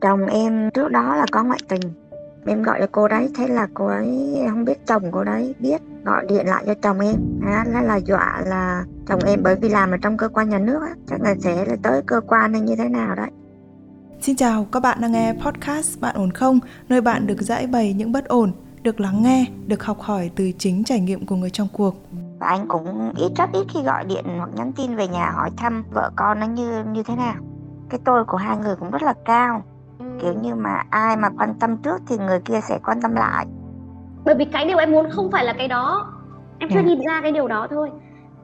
chồng em trước đó là có ngoại tình. Em gọi cho cô đấy thế là cô ấy không biết chồng cô đấy biết gọi điện lại cho chồng em. Á là, là dọa là chồng em bởi vì làm ở trong cơ quan nhà nước á chắc là sẽ là tới cơ quan hay như thế nào đấy. Xin chào, các bạn đang nghe podcast Bạn ổn không? Nơi bạn được giải bày những bất ổn, được lắng nghe, được học hỏi từ chính trải nghiệm của người trong cuộc. và anh cũng ít rất ít khi gọi điện hoặc nhắn tin về nhà hỏi thăm vợ con nó như như thế nào. Cái tôi của hai người cũng rất là cao kiểu như mà ai mà quan tâm trước thì người kia sẽ quan tâm lại. Bởi vì cái điều em muốn không phải là cái đó. Em chưa Dạ. nhìn ra cái điều đó thôi.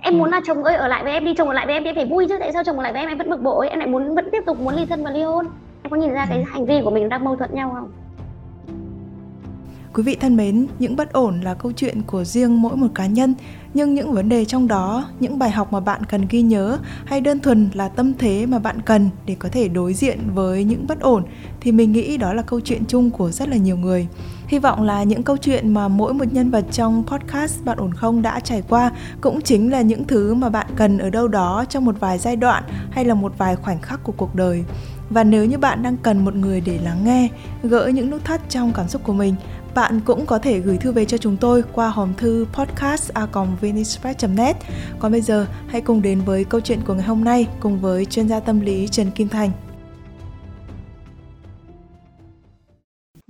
Em Ừ. muốn là chồng ơi ở lại với em đi chồng ở lại với em em phải vui chứ. Tại sao chồng ở lại với em em vẫn bực bội em lại muốn vẫn tiếp tục muốn ly thân và ly hôn? Em có nhìn ra cái hành vi của mình đang mâu thuẫn nhau không Quý vị thân mến, những bất ổn là câu chuyện của riêng mỗi một cá nhân, nhưng những vấn đề trong đó, những bài học mà bạn cần ghi nhớ hay đơn thuần là tâm thế mà bạn cần để có thể đối diện với những bất ổn thì mình nghĩ đó là câu chuyện chung của rất là nhiều người. Hy vọng là những câu chuyện mà mỗi một nhân vật trong podcast Bạn ổn không đã trải qua cũng chính là những thứ mà bạn cần ở đâu đó trong một vài giai đoạn hay là một vài khoảnh khắc của cuộc đời. Và nếu như bạn đang cần một người để lắng nghe, gỡ những nút thắt trong cảm xúc của mình, bạn cũng có thể gửi thư về cho chúng tôi qua hòm thư podcast.vnispress.net Còn bây giờ, hãy cùng đến với câu chuyện của ngày hôm nay cùng với chuyên gia tâm lý Trần Kim Thành.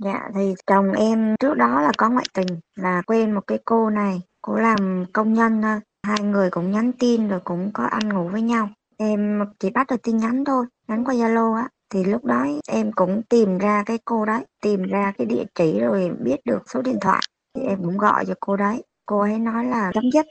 Dạ thì chồng em trước đó là có ngoại tình là quen một cái cô này, cô làm công nhân thôi. Hai người cũng nhắn tin rồi cũng có ăn ngủ với nhau. Em chỉ bắt được tin nhắn thôi, nhắn qua Zalo á. Thì lúc đó em cũng tìm ra cái cô đấy, tìm ra cái địa chỉ rồi biết được số điện thoại. Thì em cũng gọi cho cô đấy. Cô ấy nói là chấm dứt.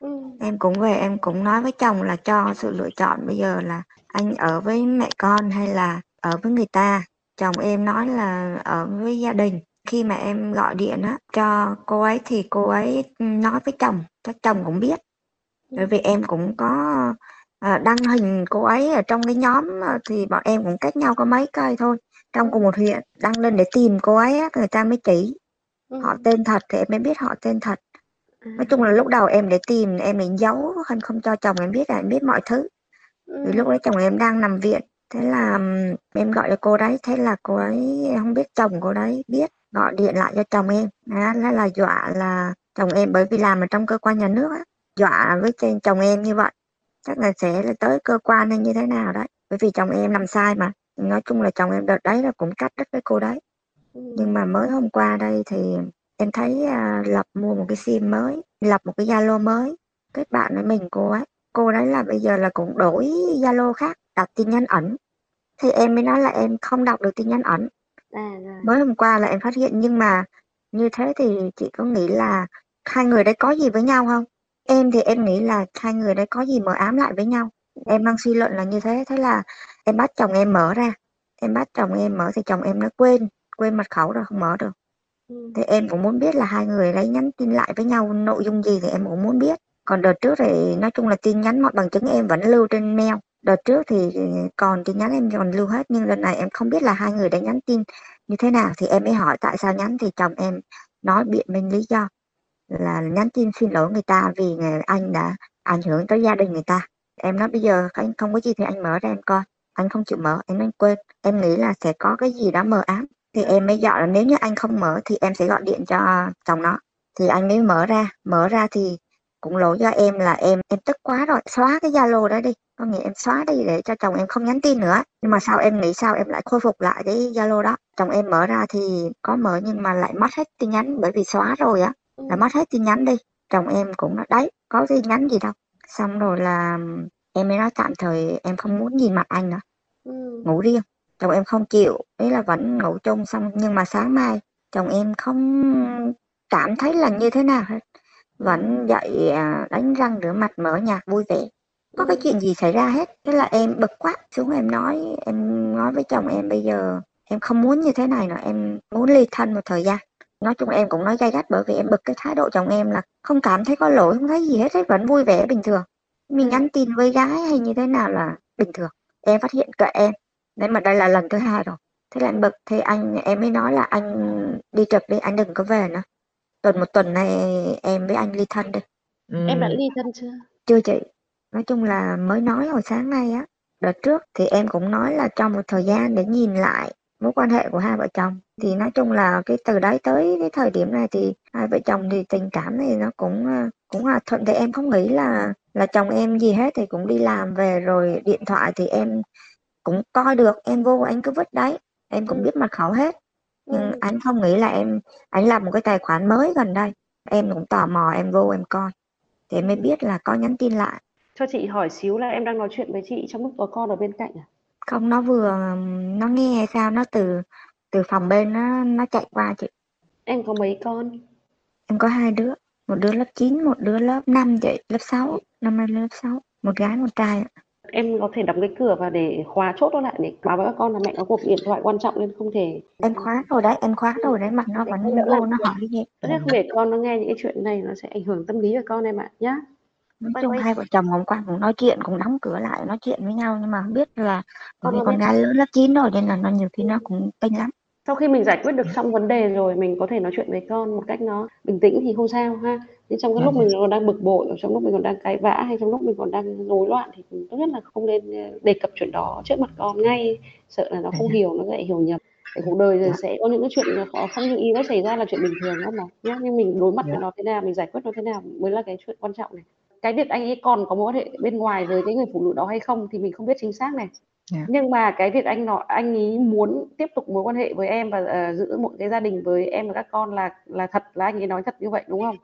ừ. Em cũng về em cũng nói với chồng là cho sự lựa chọn bây giờ là anh ở với mẹ con hay là ở với người ta. Chồng em nói là ở với gia đình. Khi mà em gọi điện á cho cô ấy thì cô ấy nói với chồng, chắc chồng cũng biết. Bởi vì em cũng có à, đăng hình cô ấy ở trong cái nhóm à, thì bọn em cũng cách nhau có mấy cây thôi. Trong cùng một huyện đăng lên để tìm cô ấy á, người ta mới chỉ Ừ. họ tên thật thì em mới biết họ tên thật. À. Nói chung là lúc đầu em để tìm em để giấu không không cho chồng em biết là em biết mọi thứ. Ừ. Vì lúc đấy chồng em đang nằm viện. Thế là em gọi cho cô đấy, thế là cô ấy không biết chồng cô đấy biết gọi điện lại cho chồng em. Đó, là, là dọa là chồng em bởi vì làm ở trong cơ quan nhà nước á, dọa với trên chồng em như vậy. Chắc là sẽ là tới cơ quan hay như thế nào đấy. Bởi vì chồng em làm sai mà. Nói chung là chồng em đợt đấy là cũng cắt đứt với cô đấy. Nhưng mà mới hôm qua đây thì em thấy à, Lập mua một cái sim mới, lập một cái Zalo mới, kết bạn với mình cô ấy. Cô đấy là bây giờ là cũng đổi Zalo khác, đặt tin nhắn ẩn. Thì em mới nói là em không đọc được tin nhắn ẩn. à. Mới hôm qua là em phát hiện nhưng mà như thế thì chị có nghĩ là hai người đấy có gì với nhau không? Em thì em nghĩ là hai người đấy có gì mờ ám lại với nhau. Em đang suy luận là như thế, thế là em bắt chồng em mở ra. Em bắt chồng em mở thì chồng em nó quên, quên mật khẩu rồi không mở được. Ừ. Thì em cũng muốn biết là hai người đấy nhắn tin lại với nhau nội dung gì thì em cũng muốn biết. Còn đợt trước thì nói chung là tin nhắn mọi bằng chứng em vẫn lưu trên mail. Đợt trước thì còn tin nhắn em còn lưu hết nhưng lần này em không biết là hai người đã nhắn tin như thế nào thì em mới hỏi tại sao nhắn thì chồng em nói biện minh lý do là nhắn tin xin lỗi người ta vì người- anh đã ảnh hưởng tới gia đình người ta. Em nói bây giờ anh không có gì thì anh mở ra em coi. Anh không chịu mở, em nói quên. Em nghĩ là sẽ có cái gì đó mờ ám. Thì em mới gọi là nếu như anh không mở thì em sẽ gọi điện cho chồng nó. Thì anh mới mở ra. Mở ra thì cũng lỗi cho em là em em tức quá rồi. Xóa cái zalo đó đi. Có nghĩa em xóa đi để cho chồng em không nhắn tin nữa. Nhưng mà sau em nghĩ sao em lại khôi phục lại cái zalo đó? Chồng em mở ra thì có mở nhưng mà lại mất hết tin nhắn bởi vì xóa rồi á là mất hết tin nhắn đi. Chồng em cũng nói đấy có tin nhắn gì đâu. Xong rồi là em mới nói tạm thời em không muốn nhìn mặt anh nữa. Ừ. ngủ riêng. Chồng em không chịu đấy là vẫn ngủ chung xong nhưng mà sáng mai chồng em không cảm thấy là như thế nào hết. Vẫn dậy à, đánh răng rửa mặt mở nhạc vui vẻ. Có cái Ừ. chuyện gì xảy ra hết. Thế là em bực quá xuống em nói em nói với chồng em bây giờ em không muốn như thế này nữa em muốn ly thân một thời gian nói chung em cũng nói gay gắt bởi vì em bực cái thái độ chồng em là không cảm thấy có lỗi không thấy gì hết ấy, vẫn vui vẻ bình thường. Mình Ừ. nhắn tin với gái hay như thế nào là bình thường. Em phát hiện kệ em. Đấy mà đây là lần thứ hai rồi. Thế là em bực thì anh em mới nói là anh đi trực đi anh đừng có về nữa. Tuần một tuần này em với anh ly thân đi. Em đã ly thân chưa? Chưa chị. Nói chung là mới nói hồi sáng nay á. Đợt trước thì em cũng nói là trong một thời gian để nhìn lại mối quan hệ của hai vợ chồng. Thì nói chung là cái từ đấy tới cái thời điểm này thì hai vợ chồng thì tình cảm thì nó cũng ờ, cũng hòa thuận. Thì em không nghĩ là là chồng em gì hết thì cũng đi làm về rồi điện thoại thì em cũng coi được em vô anh cứ vứt đấy em cũng biết mật khẩu hết. Nhưng Ừ. anh không nghĩ là em anh làm một cái tài khoản mới gần đây em cũng tò mò em vô em coi. Thì em mới biết là có nhắn tin lại. Cho chị hỏi xíu là em đang nói chuyện với chị trong lúc có con ở bên cạnh à? Không nó vừa nó nghe hay sao nó từ từ phòng bên nó nó chạy qua chị Em có mấy con? em có hai đứa một đứa lớp 9 một đứa lớp 5 chị lớp 6 năm nay lớp 6 một gái một trai. Em có thể đóng cái cửa và để khóa chốt nó lại để báo với các con là mẹ có cuộc điện thoại quan trọng nên không thể em khóa rồi đấy em khóa rồi đấy mà nó vẫn vô nó hỏi cái gì nhất không để con nó nghe những cái chuyện này nó sẽ ảnh hưởng tâm lý của con em ạ nhá. Nói Quay chung quay. hai vợ chồng hôm qua cũng nói chuyện cũng đóng cửa lại nói chuyện với nhau nhưng mà biết là Con vì con gái lớn lớp 9 rồi nên là nó nhiều khi nó cũng tinh lắm Sau khi mình giải quyết được xong vấn đề rồi mình có thể nói chuyện với con một cách nó bình tĩnh thì không sao ha. Nhưng trong cái lúc mình còn đang bực bội, trong lúc mình còn đang cãi vã hay trong lúc mình còn đang rối loạn thì tốt nhất là không nên ờ, đề cập chuyện đó trước mặt con ngay, sợ là nó không hiểu nó lại hiểu nhầm. Cái cuộc đời rồi sẽ có những cái chuyện khó không như ý nó xảy ra là chuyện bình thường lắm mà nhá. Nhưng mình đối mặt với nó thế nào, mình giải quyết nó thế nào mới là cái chuyện quan trọng này. Cái việc anh ấy còn có mối quan hệ bên ngoài với cái người phụ nữ đó hay không thì mình không biết chính xác này. Dạ. nhưng mà cái việc anh nói anh ấy muốn tiếp tục mối quan hệ với em và ờ, giữ một cái gia đình với em và các con là là thật là anh ấy nói thật như vậy đúng không?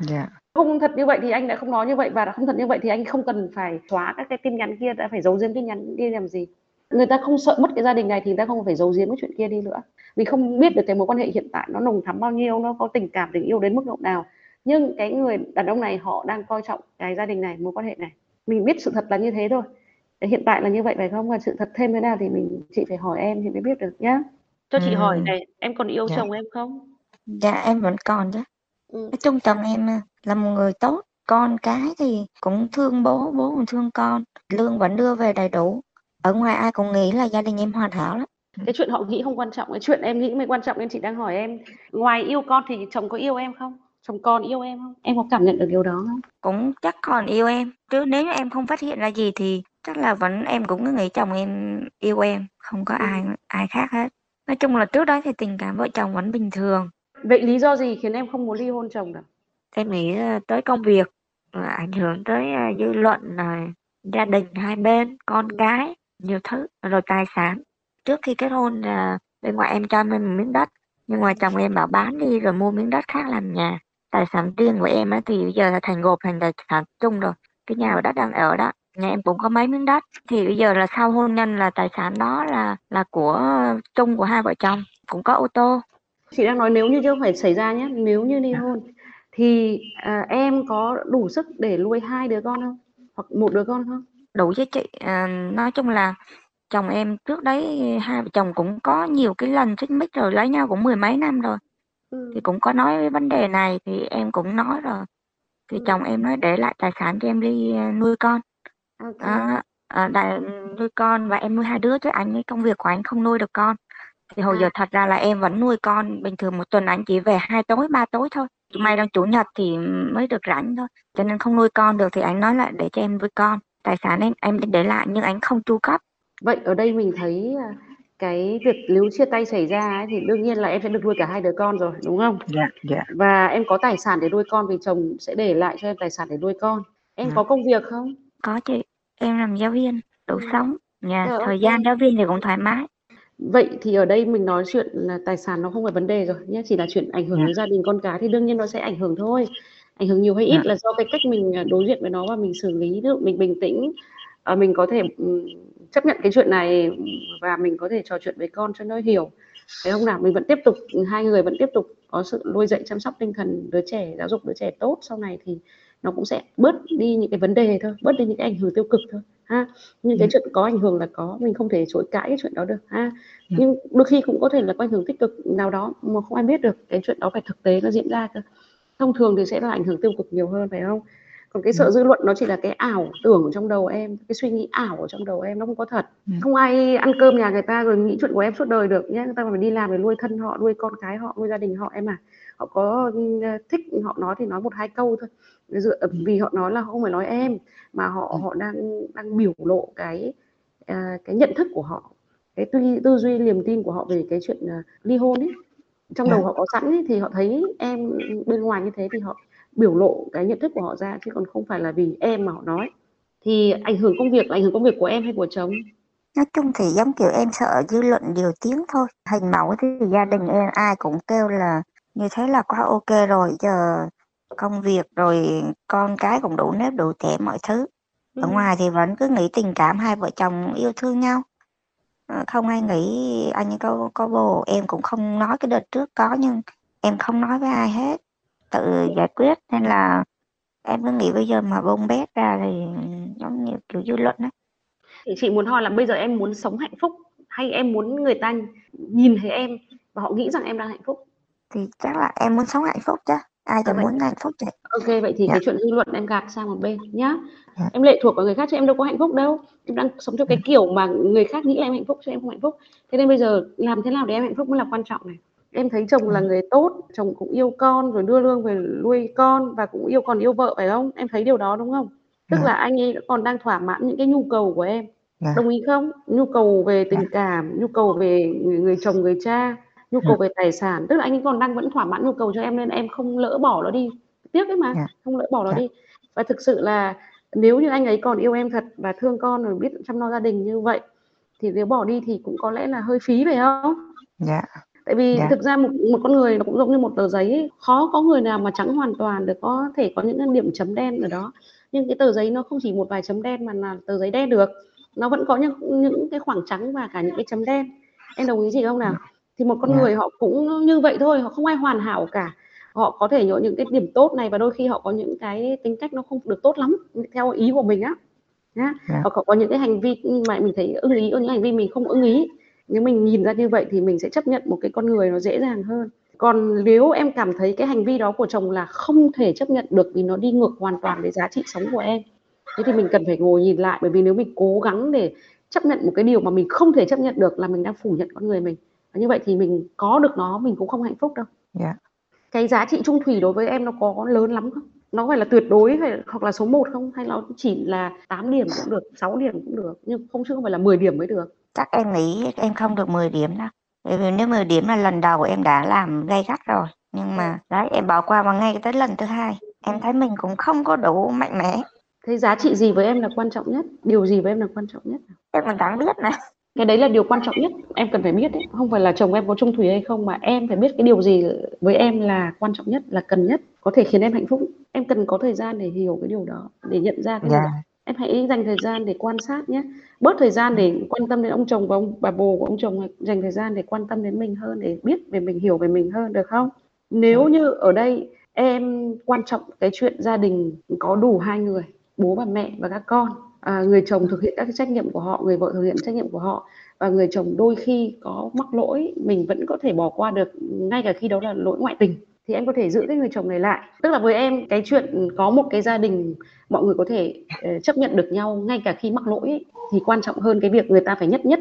Dạ. không thật như vậy thì anh đã không nói như vậy và đã không thật như vậy thì anh không cần phải xóa các cái tin nhắn kia đã phải giấu giếm tin nhắn kia làm gì. Người ta không sợ mất cái gia đình này thì người ta không phải giấu giếm cái chuyện kia đi nữa. Vì không biết được cái mối quan hệ hiện tại nó nồng thắm bao nhiêu nó có tình cảm tình yêu đến mức độ nào nhưng cái người đàn ông này họ đang coi trọng cái gia đình này mối quan hệ này. Mình biết sự thật là như thế thôi. Hiện tại là như vậy phải không? Và sự thật thêm thế nào thì mình chị phải hỏi em thì mới biết được nhá. Cho chị Ừ. hỏi này em còn yêu Dạ. chồng em không? Dạ em vẫn còn chứ. Ừ. nói chung chồng em à, là một người tốt. Con cái thì cũng thương bố bố cũng thương con. Lương vẫn đưa về đầy đủ. Ở ngoài ai cũng nghĩ là gia đình em hoàn hảo lắm. Cái chuyện họ nghĩ không quan trọng cái chuyện em nghĩ mới quan trọng nên chị đang hỏi em. Ngoài yêu con thì chồng có yêu em không chồng con yêu em không? Em có cảm nhận được điều đó không? Cũng chắc còn yêu em. Chứ nếu như em không phát hiện ra gì thì chắc là vẫn em cũng cứ nghĩ chồng em yêu em không có Ừ. ai ai khác hết. Nói chung là trước đó thì tình cảm vợ chồng vẫn bình thường. Vậy lý do gì khiến em không muốn ly hôn chồng được? Em nghĩ là tới công việc rồi ảnh hưởng tới à, dư luận này gia đình hai bên con Ừ. cái nhiều thứ rồi tài sản. Trước khi kết hôn là bên ngoài em cho em một miếng đất nhưng mà chồng em bảo bán đi rồi mua miếng đất khác làm nhà tài sản riêng của em á thì bây giờ là thành gộp thành tài sản chung rồi. Cái nhà và đất đang ở đó nhà em cũng có mấy miếng đất. Thì bây giờ là sau hôn nhân là tài sản đó là là của chung của hai vợ chồng cũng có ô tô. Chị đang nói nếu như chứ không phải xảy ra nhé nếu như ly hôn thì à, em có đủ sức để nuôi hai đứa con không? Hoặc một đứa con không? Đủ với chị. À, nói chung là chồng em trước đấy hai vợ chồng cũng có nhiều cái lần xích mích rồi lấy nhau cũng mười mấy năm rồi ừ. thì cũng có nói về vấn đề này thì em cũng nói rồi thì Ừ. chồng em nói để lại tài sản cho em đi à, nuôi con Ok. à, à, đại, nuôi con và em nuôi hai đứa chứ anh ấy công việc của anh không nuôi được con thì hồi À. giờ thật ra là em vẫn nuôi con bình thường một tuần anh chỉ về hai tối ba tối thôi may đang chủ nhật thì mới được rảnh thôi cho nên không nuôi con được thì anh nói là để cho em nuôi con tài sản em em để lại nhưng anh không chu cấp Vậy ở đây mình thấy à, cái việc nếu chia tay xảy ra ấy, thì đương nhiên là em sẽ được nuôi cả hai đứa con rồi đúng không? Dạ. Dạ. Và em có tài sản để nuôi con vì chồng sẽ để lại cho em tài sản để nuôi con. Em Ừ. có công việc không? có chị em làm giáo viên đủ Ừ. sống nhà Rồi, thời ok. gian giáo viên thì cũng thoải mái Vậy thì ở đây mình nói chuyện là tài sản nó không phải vấn đề rồi nhé, chỉ là chuyện ảnh hưởng Dạ. đến gia đình con cái thì đương nhiên nó sẽ ảnh hưởng thôi. Ảnh hưởng nhiều hay ít Dạ. là do cái cách mình à, đối diện với nó và mình xử lý, ví dụ mình bình tĩnh, à, mình có thể chấp nhận cái chuyện này và mình có thể trò chuyện với con cho nó hiểu. Thấy không nào? Mình vẫn tiếp tục hai người vẫn tiếp tục có sự nuôi dạy chăm sóc tinh thần đứa trẻ, giáo dục đứa trẻ tốt sau này thì nó cũng sẽ bớt đi những cái vấn đề thôi, bớt đi những cái ảnh hưởng tiêu cực thôi ha. Nhưng cái Ừ. chuyện có ảnh hưởng là có, mình không thể chối cãi cái chuyện đó được ha Ừ. nhưng đôi khi cũng có thể là có ảnh hưởng tích cực nào đó mà không ai biết được cái chuyện đó phải thực tế nó diễn ra cơ thông thường thì sẽ là ảnh hưởng tiêu cực nhiều hơn phải không còn cái sợ Ừ. dư luận nó chỉ là cái ảo tưởng trong đầu em cái suy nghĩ ảo ở trong đầu em nó không có thật. Ừ. không ai ăn cơm nhà người ta rồi nghĩ chuyện của em suốt đời được nhé người ta phải đi làm để nuôi thân họ nuôi con cái họ nuôi gia đình họ em à họ có ừ, thích họ nói thì nói một hai câu thôi. Dựa vì họ nói là không phải nói em mà họ họ đang đang biểu lộ cái à, cái nhận thức của họ cái tư, tư duy niềm tin của họ về cái chuyện uh, ly hôn ấy. Trong đầu họ có sẵn ấy, thì họ thấy em bên ngoài như thế thì họ biểu lộ cái nhận thức của họ ra chứ còn không phải là vì em mà họ nói. Thì ảnh hưởng công việc là ảnh hưởng công việc của em hay của chồng? Nói chung thì giống kiểu em sợ dư luận điều tiếng thôi. Hình mẫu thì gia đình em ai cũng kêu là như thế là quá ok rồi giờ công việc rồi con cái cũng đủ nếp đủ tẻ mọi thứ. Ở ừ. ngoài thì vẫn cứ nghĩ tình cảm hai vợ chồng yêu thương nhau. Ờ, không ai nghĩ anh có có bồ em cũng không nói cái đợt trước có nhưng em không nói với ai hết tự giải quyết nên là em cứ nghĩ bây giờ mà bông bét ra thì giống như kiểu dư luận đấy thì chị muốn hỏi là bây giờ em muốn sống hạnh phúc hay em muốn người ta nhìn thấy em và họ nghĩ rằng em đang hạnh phúc? Thì chắc là em muốn sống hạnh phúc chứ ai chẳng vậy. muốn hạnh phúc chứ ok vậy thì Dạ. cái chuyện dư luận em gạt sang một bên nhá. Dạ. em lệ thuộc vào người khác chứ em đâu có hạnh phúc đâu. Em đang sống theo cái kiểu mà người khác nghĩ là em hạnh phúc chứ em không hạnh phúc. Thế nên bây giờ làm thế nào để em hạnh phúc mới là quan trọng này em thấy chồng là Ừ. người tốt chồng cũng yêu con rồi đưa lương về nuôi con và cũng yêu còn yêu vợ phải không? Em thấy điều đó đúng không? Tức Dạ. là anh ấy còn đang thỏa mãn những cái nhu cầu của em. Dạ. đồng ý không? Nhu cầu về tình Dạ. cảm nhu cầu về người, người chồng người cha nhu cầu về tài sản. Tức là anh ấy còn đang vẫn thỏa mãn nhu cầu cho em nên em không lỡ bỏ nó đi. Tiếc ấy mà không lỡ bỏ nó đi. Và thực sự là nếu như anh ấy còn yêu em thật và thương con rồi biết chăm lo gia đình như vậy thì nếu bỏ đi thì cũng có lẽ là hơi phí phải không? Dạ. Tại vì Dạ. thực ra một một con người nó cũng giống như một tờ giấy ấy. khó có người nào mà trắng hoàn toàn được có thể có những cái điểm chấm đen ở đó nhưng cái tờ giấy nó không chỉ một vài chấm đen mà là tờ giấy đen được nó vẫn có những những cái khoảng trắng và cả những cái chấm đen em đồng ý gì không nào thì một con Dạ. người họ cũng như vậy thôi họ không ai hoàn hảo cả họ có thể có những cái điểm tốt này và đôi khi họ có những cái tính cách nó không được tốt lắm theo ý của mình á nhá Dạ. hoặc họ có những cái hành vi mà mình thấy ưng ý những hành vi mình không ưng ý nếu mình nhìn ra như vậy thì mình sẽ chấp nhận một cái con người nó dễ dàng hơn. Còn nếu em cảm thấy cái hành vi đó của chồng là không thể chấp nhận được vì nó đi ngược hoàn toàn với giá trị sống của em thế thì mình cần phải ngồi nhìn lại. Bởi vì nếu mình cố gắng để chấp nhận một cái điều mà mình không thể chấp nhận được là mình đang phủ nhận con người mình và như vậy thì mình có được nó mình cũng không hạnh phúc đâu. Dạ. cái giá trị trung thủy đối với em nó có lớn lắm không nó phải là tuyệt đối hay hoặc là số 1 không? Hay nó chỉ là 8 điểm cũng được 6 điểm cũng được nhưng không chứ không phải là 10 điểm mới được? Chắc em nghĩ em không được 10 điểm đâu. Bởi vì nếu 10 điểm là lần đầu em đã làm gay gắt rồi. Nhưng mà đấy em bỏ qua mà ngay tới lần thứ hai. Em thấy mình cũng không có đủ mạnh mẽ. Thế giá trị gì với em là quan trọng nhất? Điều gì với em là quan trọng nhất? Em còn chẳng biết này cái đấy là điều quan trọng nhất em cần phải biết đấy không phải là chồng em có trung thủy hay không mà em phải biết cái điều gì với em là quan trọng nhất là cần nhất có thể khiến em hạnh phúc. Em cần có thời gian để hiểu cái điều đó để nhận ra cái điều dạ. Đó em hãy dành thời gian để quan sát nhé. Bớt thời gian để quan tâm đến ông chồng và ông bà bồ của ông chồng dành thời gian để quan tâm đến mình hơn để biết về mình hiểu về mình hơn được không? Nếu như ở đây em quan trọng cái chuyện gia đình có đủ hai người bố và mẹ và các con à, người chồng thực hiện các cái trách nhiệm của họ người vợ thực hiện trách nhiệm của họ. Và người chồng đôi khi có mắc lỗi mình vẫn có thể bỏ qua được ngay cả khi đó là lỗi ngoại tình. Thì em có thể giữ cái người chồng này lại. Tức là với em cái chuyện có một cái gia đình mọi người có thể uh, chấp nhận được nhau ngay cả khi mắc lỗi ấy, thì quan trọng hơn cái việc người ta phải nhất nhất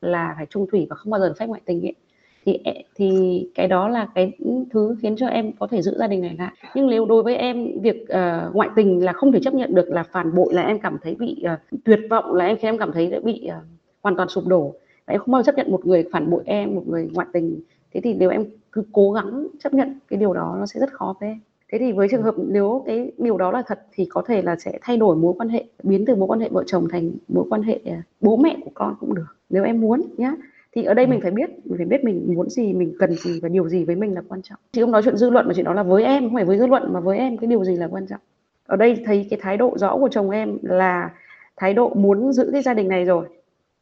là phải trung thủy và không bao giờ phép ngoại tình ấy thì thì cái đó là cái thứ khiến cho em có thể giữ gia đình này lại. Nhưng nếu đối với em việc uh, ngoại tình là không thể chấp nhận được là phản bội là em cảm thấy bị uh, tuyệt vọng là em khi em cảm thấy đã bị uh, hoàn toàn sụp đổ. Và em không bao giờ chấp nhận một người phản bội em một người ngoại tình. Thế thì nếu em cứ cố gắng chấp nhận cái điều đó nó sẽ rất khó với em. Thế thì với trường hợp nếu cái điều đó là thật thì có thể là sẽ thay đổi mối quan hệ biến từ mối quan hệ vợ chồng thành mối quan hệ bố mẹ của con cũng được nếu em muốn nhé thì ở đây mình phải biết mình phải biết mình muốn gì mình cần gì và điều gì với mình là quan trọng. Chị không nói chuyện dư luận mà chị nói là với em không phải với dư luận mà với em cái điều gì là quan trọng? Ở đây thấy cái thái độ rõ của chồng em là thái độ muốn giữ cái gia đình này rồi.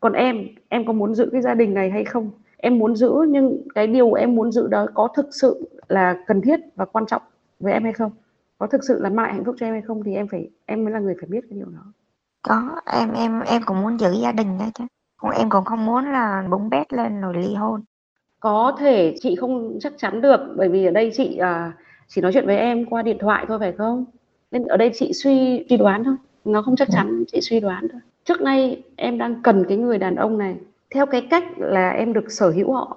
Còn em em có muốn giữ cái gia đình này hay không? Em muốn giữ nhưng cái điều em muốn giữ đó có thực sự là cần thiết và quan trọng với em hay không? Có thực sự là mang lại hạnh phúc cho em hay không thì em phải em mới là người phải biết cái điều đó. Có em em em cũng muốn giữ gia đình đó chứ còn em cũng không muốn là búng bét lên rồi ly hôn? Có thể chị không chắc chắn được bởi vì ở đây chị à, chỉ nói chuyện với em qua điện thoại thôi phải không? Nên ở đây chị suy suy đoán thôi. Nó không chắc chắn chị suy đoán thôi. Trước nay em đang cần cái người đàn ông này. Theo cái cách là em được sở hữu họ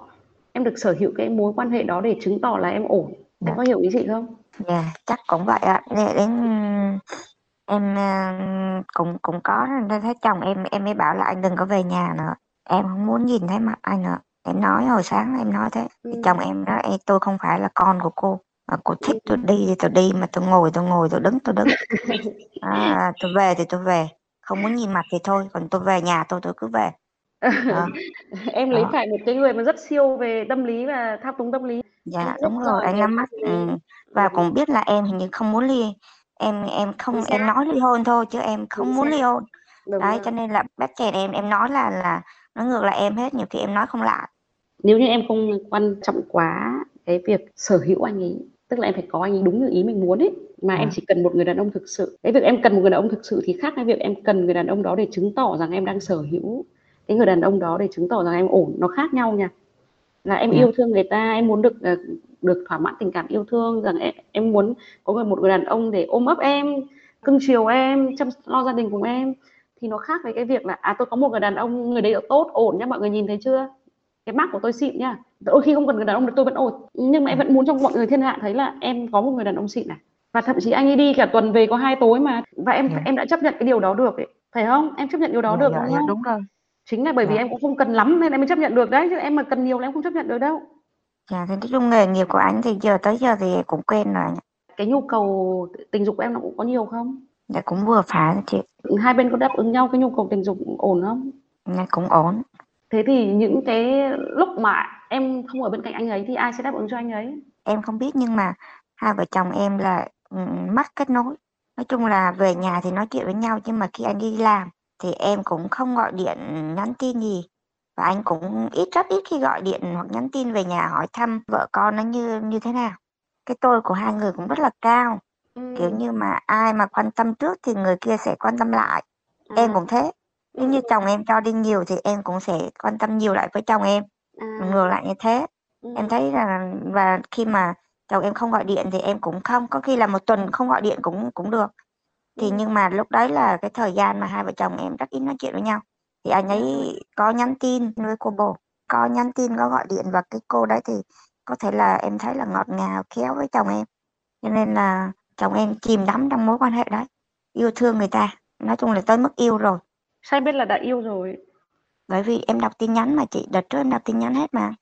em được sở hữu cái mối quan hệ đó để chứng tỏ là em ổn. Dạ. em có hiểu ý chị không? Dạ chắc cũng vậy ạ. Để đến em uh, cũng cũng có nên thấy chồng em em mới bảo là anh đừng có về nhà nữa Em không muốn nhìn thấy mặt anh nữa. Em nói hồi sáng em nói thế. Thì Ừm. chồng em nói: "Ê, tôi không phải là con của cô, mà cô thích tôi Ừm. đi thì tôi đi, mà tôi ngồi tôi ngồi, tôi đứng tôi đứng. À, tôi về thì tôi về, không muốn nhìn mặt thì thôi, còn tôi về nhà tôi tôi cứ về." Đó. Em lấy Đó. phải một cái người mà rất siêu về tâm lý và thao túng tâm lý. Anh Dạ, rất đúng rồi, giỏi anh về nắm bắt, lý. ừm, và Vâng. cũng biết là em hình như không muốn ly em em không em xác. nói ly hôn thôi chứ em không muốn xác. ly hôn. Đúng Đấy, rồi. cho nên là bắt chẹt em, em nói là là nó ngược lại em hết, nhiều khi em nói không lại. Nếu như em không quan trọng quá cái việc sở hữu anh ấy, tức là em phải có anh ấy đúng như ý mình muốn ấy, mà em Ừm. chỉ cần một người đàn ông thực sự. Cái việc em cần một người đàn ông thực sự thì khác với việc em cần người đàn ông đó để chứng tỏ rằng em đang sở hữu cái người đàn ông đó để chứng tỏ rằng em ổn, nó khác nhau nha. Là em Dạ. yêu thương người ta, em muốn được, ờ, được thỏa mãn tình cảm yêu thương, rằng em em muốn có người một người đàn ông để ôm ấp em, cưng chiều em, chăm lo gia đình cùng em, thì nó khác với cái việc là, à, tôi có một người đàn ông, người đấy tốt, ổn nhá, mọi người nhìn thấy chưa? Cái mác của tôi xịn nhá. Đôi khi không cần người đàn ông thì tôi vẫn ổn, nhưng mà em Ừm. vẫn muốn cho mọi người thiên hạ thấy là em có một người đàn ông xịn này. Và thậm chí anh ấy đi cả tuần về có 2 tối mà, và em Dạ. em đã chấp nhận cái điều đó được ấy, phải không? Em chấp nhận điều đó Dạ, được, dạ, đúng dạ, không? đúng rồi. Chính là bởi vì Dạ. em cũng không cần lắm nên em mới chấp nhận được đấy, chứ em mà cần nhiều là em không chấp nhận được đâu. Dạ, thì nói chung nghề nghiệp của anh thì giờ tới giờ thì cũng quen rồi. Cái nhu cầu tình dục của em nó cũng có nhiều không? Dạ, cũng vừa phải chị. Hai bên có đáp ứng nhau cái nhu cầu tình dục ổn không? Dạ, cũng ổn. Thế thì những cái lúc mà em không ở bên cạnh anh ấy thì ai sẽ đáp ứng cho anh ấy? Em không biết nhưng mà hai vợ chồng em là, ừm, mất kết nối. Nói chung là về nhà thì nói chuyện với nhau, nhưng mà khi anh đi làm thì em cũng không gọi điện, nhắn tin gì, và anh cũng ít rất ít khi gọi điện hoặc nhắn tin về nhà hỏi thăm vợ con nó như như thế nào. Cái tôi của hai người cũng rất là cao, kiểu Ừm. như mà ai mà quan tâm trước thì người kia sẽ quan tâm lại. Em À. cũng thế, nếu như ừm. chồng em cho đi nhiều thì em cũng sẽ quan tâm nhiều lại với chồng em, À. ngược lại như thế. Em Ừm. thấy là và khi mà chồng em không gọi điện thì em cũng không, có khi là 1 tuần không gọi điện cũng cũng được. Thì Ừm. nhưng mà lúc đấy là cái thời gian mà hai vợ chồng em rất ít nói chuyện với nhau, thì anh À. ấy có nhắn tin với cô bồ, có nhắn tin, có gọi điện và cái cô đấy thì có thể là em thấy là ngọt ngào, khéo với chồng em. Cho nên là chồng em chìm đắm trong mối quan hệ đấy, yêu thương người ta, nói chung là tới mức yêu rồi. Sao biết là đã yêu rồi? Bởi vì em đọc tin nhắn mà chị, đợt trước em đọc tin nhắn hết mà.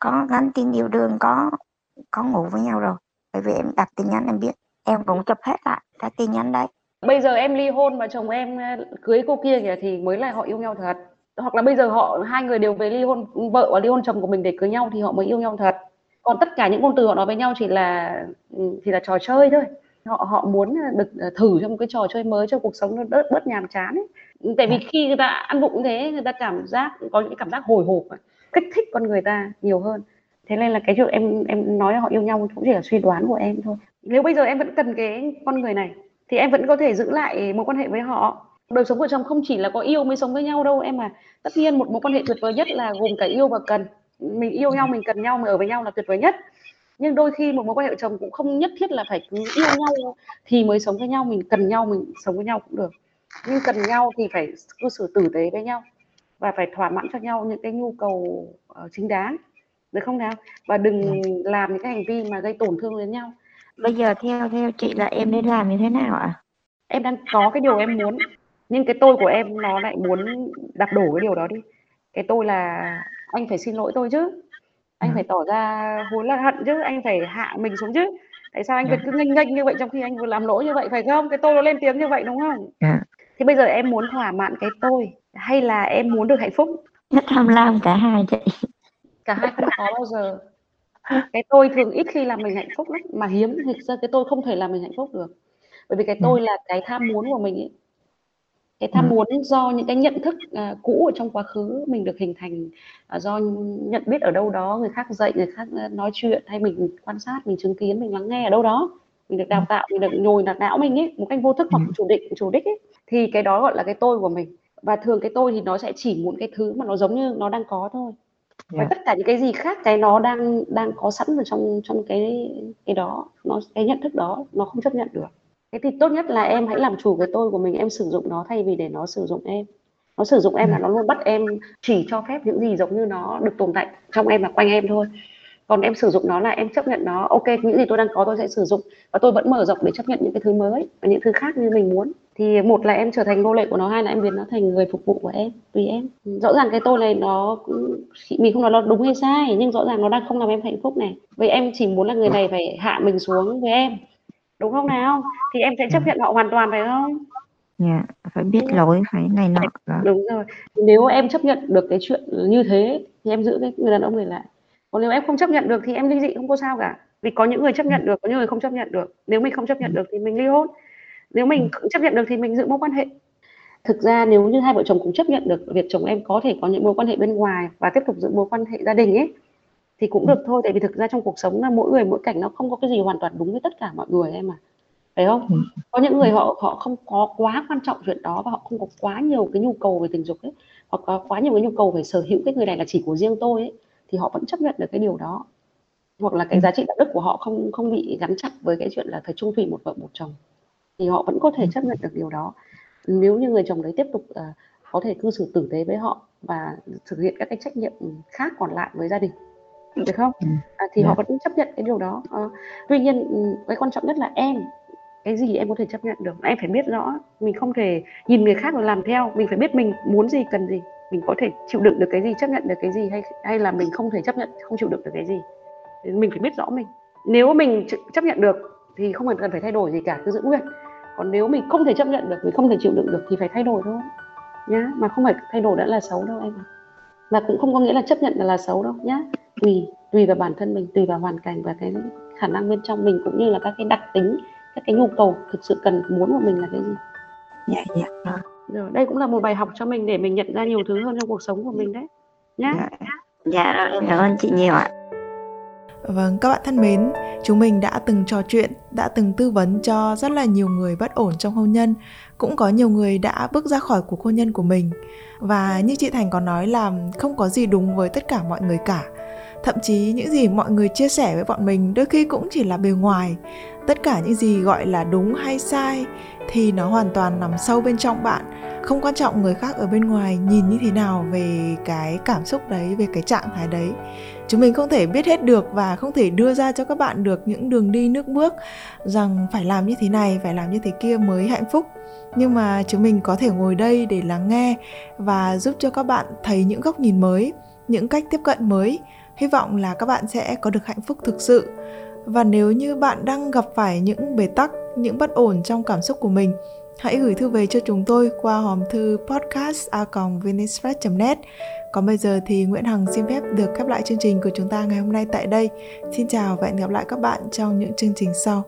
Có nhắn tin yêu đương, có có ngủ với nhau rồi, bởi vì em đọc tin nhắn em biết, em cũng chụp hết lại các tin nhắn đấy. Bây giờ em ly hôn mà chồng em, a, cưới cô kia kìa thì mới là họ yêu nhau thật. Hoặc là bây giờ họ hai người đều về ly hôn, vợ và ly hôn chồng của mình để cưới nhau thì họ mới yêu nhau thật. Còn tất cả những ngôn từ họ nói với nhau chỉ là, ừm, chỉ là trò chơi thôi. Họ họ muốn, được, ờ, thử trong một cái trò chơi mới cho cuộc sống nó đớt bớt nhàm chán ấy. Tại vì Dạ. khi người ta ăn vụng như thế, người ta cảm giác có những cái cảm giác hồi hộp kích thích con người ta nhiều hơn. Thế nên là cái việc em em nói họ yêu nhau cũng chỉ là suy đoán của em thôi. Nếu bây giờ em vẫn cần cái con người này thì em vẫn có thể giữ lại mối quan hệ với họ. Đời sống vợ chồng không chỉ là có yêu mới sống với nhau đâu em à. Tất nhiên một mối quan hệ tuyệt vời nhất là gồm cả yêu và cần. Mình yêu nhau, mình cần nhau, mình ở với nhau là tuyệt vời nhất. Nhưng đôi khi một mối quan hệ chồng cũng không nhất thiết là phải cứ yêu nhau thì mới sống với nhau, mình cần nhau mình sống với nhau cũng được. Nhưng cần nhau thì phải cư xử tử tế với nhau và phải thỏa mãn cho nhau những cái nhu cầu, uh, chính đáng, được không nào? Và đừng Ừm. làm những cái hành vi mà gây tổn thương đến nhau. Bây giờ theo theo chị là em nên làm như thế nào ạ? Em đang có cái điều em muốn, nhưng cái tôi của em nó lại muốn đạp đổ cái điều đó đi. Cái tôi là anh phải xin lỗi tôi chứ, anh phải Ừm. tỏ ra hối là hận chứ, anh phải hạ mình xuống chứ. Tại sao anh Dạ. phải cứ nghênh nghênh như vậy trong khi anh vừa làm lỗi như vậy, phải không? Cái tôi nó lên tiếng như vậy, đúng không? Dạ. Thế bây giờ em muốn thỏa mãn cái tôi hay là em muốn được hạnh phúc? Nhất tham lam cả hai chị. Cả hai không có bao giờ. Cái tôi thường ít khi làm mình hạnh phúc lắm, mà hiếm thực ra cái tôi không thể làm mình hạnh phúc được. Bởi vì cái Ừm. tôi là cái tham muốn của mình ấy. Cái tham Ừm. muốn do những cái nhận thức, à, cũ ở trong quá khứ mình được hình thành, à, do nhận biết ở đâu đó, người khác dạy, người khác, ơ, nói chuyện hay mình quan sát, mình chứng kiến, mình lắng nghe ở đâu đó. Mình được đào Ừm. tạo, mình được nhồi nạt não mình ấy, một cách vô thức hoặc chủ định, chủ đích ấy, thì cái đó gọi là cái tôi của mình. Và thường cái tôi thì nó sẽ chỉ muốn cái thứ mà nó giống như nó đang có thôi. Và Dạ. tất cả những cái gì khác cái nó đang đang có sẵn ở trong trong cái cái đó, nó cái nhận thức đó nó không chấp nhận được. Thế thì tốt nhất là em hãy làm chủ cái tôi của mình, em sử dụng nó thay vì để nó sử dụng em. Nó sử dụng em là Ừm. nó luôn bắt em chỉ cho phép những gì giống như nó được tồn tại trong em và quanh em thôi. Còn em sử dụng nó là em chấp nhận nó, kê, những gì tôi đang có tôi sẽ sử dụng và tôi vẫn mở rộng để chấp nhận những cái thứ mới và những thứ khác như mình muốn. Thì một là em trở thành nô lệ của nó hai là em biến nó thành người phục vụ của em tùy em. Rõ ràng cái tôi này nó cũng mình không nói nó đúng hay sai nhưng rõ ràng nó đang không làm em hạnh phúc này. Vậy em chỉ muốn là người này phải hạ mình xuống với em đúng không nào? Thì em sẽ chấp nhận họ hoàn toàn phải không? Dạ phải biết lỗi phải này nọ đó. đúng rồi. Nếu em chấp nhận được cái chuyện như thế thì em giữ cái người đàn ông này lại. Còn nếu em không chấp nhận được thì em ly dị không có sao cả. Vì có những người chấp nhận được có những người không chấp nhận được. Nếu mình không chấp nhận được thì mình ly hôn nếu mình chấp nhận được thì mình giữ mối quan hệ. Thực ra nếu như hai vợ chồng cũng chấp nhận được việc chồng em có thể có những mối quan hệ bên ngoài và tiếp tục giữ mối quan hệ gia đình ấy thì cũng được thôi. Tại vì thực ra trong cuộc sống là mỗi người mỗi cảnh nó không có cái gì hoàn toàn đúng với tất cả mọi người em à phải không? Ừ. có những người họ họ không có quá quan trọng chuyện đó và họ không có quá nhiều cái nhu cầu về tình dục ấy hoặc có quá nhiều cái nhu cầu về sở hữu cái người này là chỉ của riêng tôi ấy thì họ vẫn chấp nhận được cái điều đó. Hoặc là cái ừ. giá trị đạo đức của họ không không bị gắn chặt với cái chuyện là phải chung thủy một vợ một chồng thì họ vẫn có thể chấp nhận được điều đó. Nếu như người chồng đấy tiếp tục uh, có thể cư xử tử tế với họ và thực hiện các cái trách nhiệm khác còn lại với gia đình được không? Ừ. à, thì yeah. họ dạ. vẫn chấp nhận cái điều đó. À, tuy nhiên cái quan trọng nhất là em cái gì em có thể chấp nhận được? Em phải biết rõ mình không thể nhìn người khác rồi làm theo mình phải biết mình muốn gì cần gì. Mình có thể chịu đựng được cái gì chấp nhận được cái gì hay hay là mình không thể chấp nhận không chịu đựng được cái gì. Mình phải biết rõ mình. Nếu mình chấp nhận được thì không cần phải thay đổi gì cả cứ giữ nguyên còn nếu mình không thể chấp nhận được mình không thể chịu đựng được thì phải thay đổi thôi. Nhá mà không phải thay đổi đã là xấu đâu em mà cũng không có nghĩa là chấp nhận là, là xấu đâu nhá. Tùy tùy vào bản thân mình tùy vào hoàn cảnh và cái khả năng bên trong mình cũng như là các cái đặc tính các cái nhu cầu thực sự cần muốn của mình là cái gì. Dạ dạ. Rồi. rồi đây cũng là một bài học cho mình để mình nhận ra nhiều thứ hơn trong cuộc sống của mình đấy. Nhá. Dạ, dạ rồi em cảm ơn chị nhiều ạ Vâng, các bạn thân mến, chúng mình đã từng trò chuyện, đã từng tư vấn cho rất là nhiều người bất ổn trong hôn nhân, cũng có nhiều người đã bước ra khỏi cuộc hôn nhân của mình. Và như chị Thành có nói là không có gì đúng với tất cả mọi người cả. Thậm chí những gì mọi người chia sẻ với bọn mình đôi khi cũng chỉ là bề ngoài. Tất cả những gì gọi là đúng hay sai thì nó hoàn toàn nằm sâu bên trong bạn. Không quan trọng người khác ở bên ngoài nhìn như thế nào về cái cảm xúc đấy, về cái trạng thái đấy. Chúng mình không thể biết hết được và không thể đưa ra cho các bạn được những đường đi nước bước rằng phải làm như thế này, phải làm như thế kia mới hạnh phúc. Nhưng mà chúng mình có thể ngồi đây để lắng nghe và giúp cho các bạn thấy những góc nhìn mới, những cách tiếp cận mới. Hy vọng là các bạn sẽ có được hạnh phúc thực sự. Và nếu như bạn đang gặp phải những bế tắc những bất ổn trong cảm xúc của mình hãy gửi thư về cho chúng tôi qua hòm thư podcast net còn bây giờ thì Nguyễn Hằng xin phép được khép lại chương trình của chúng ta ngày hôm nay tại đây. Xin chào và hẹn gặp lại các bạn trong những chương trình sau.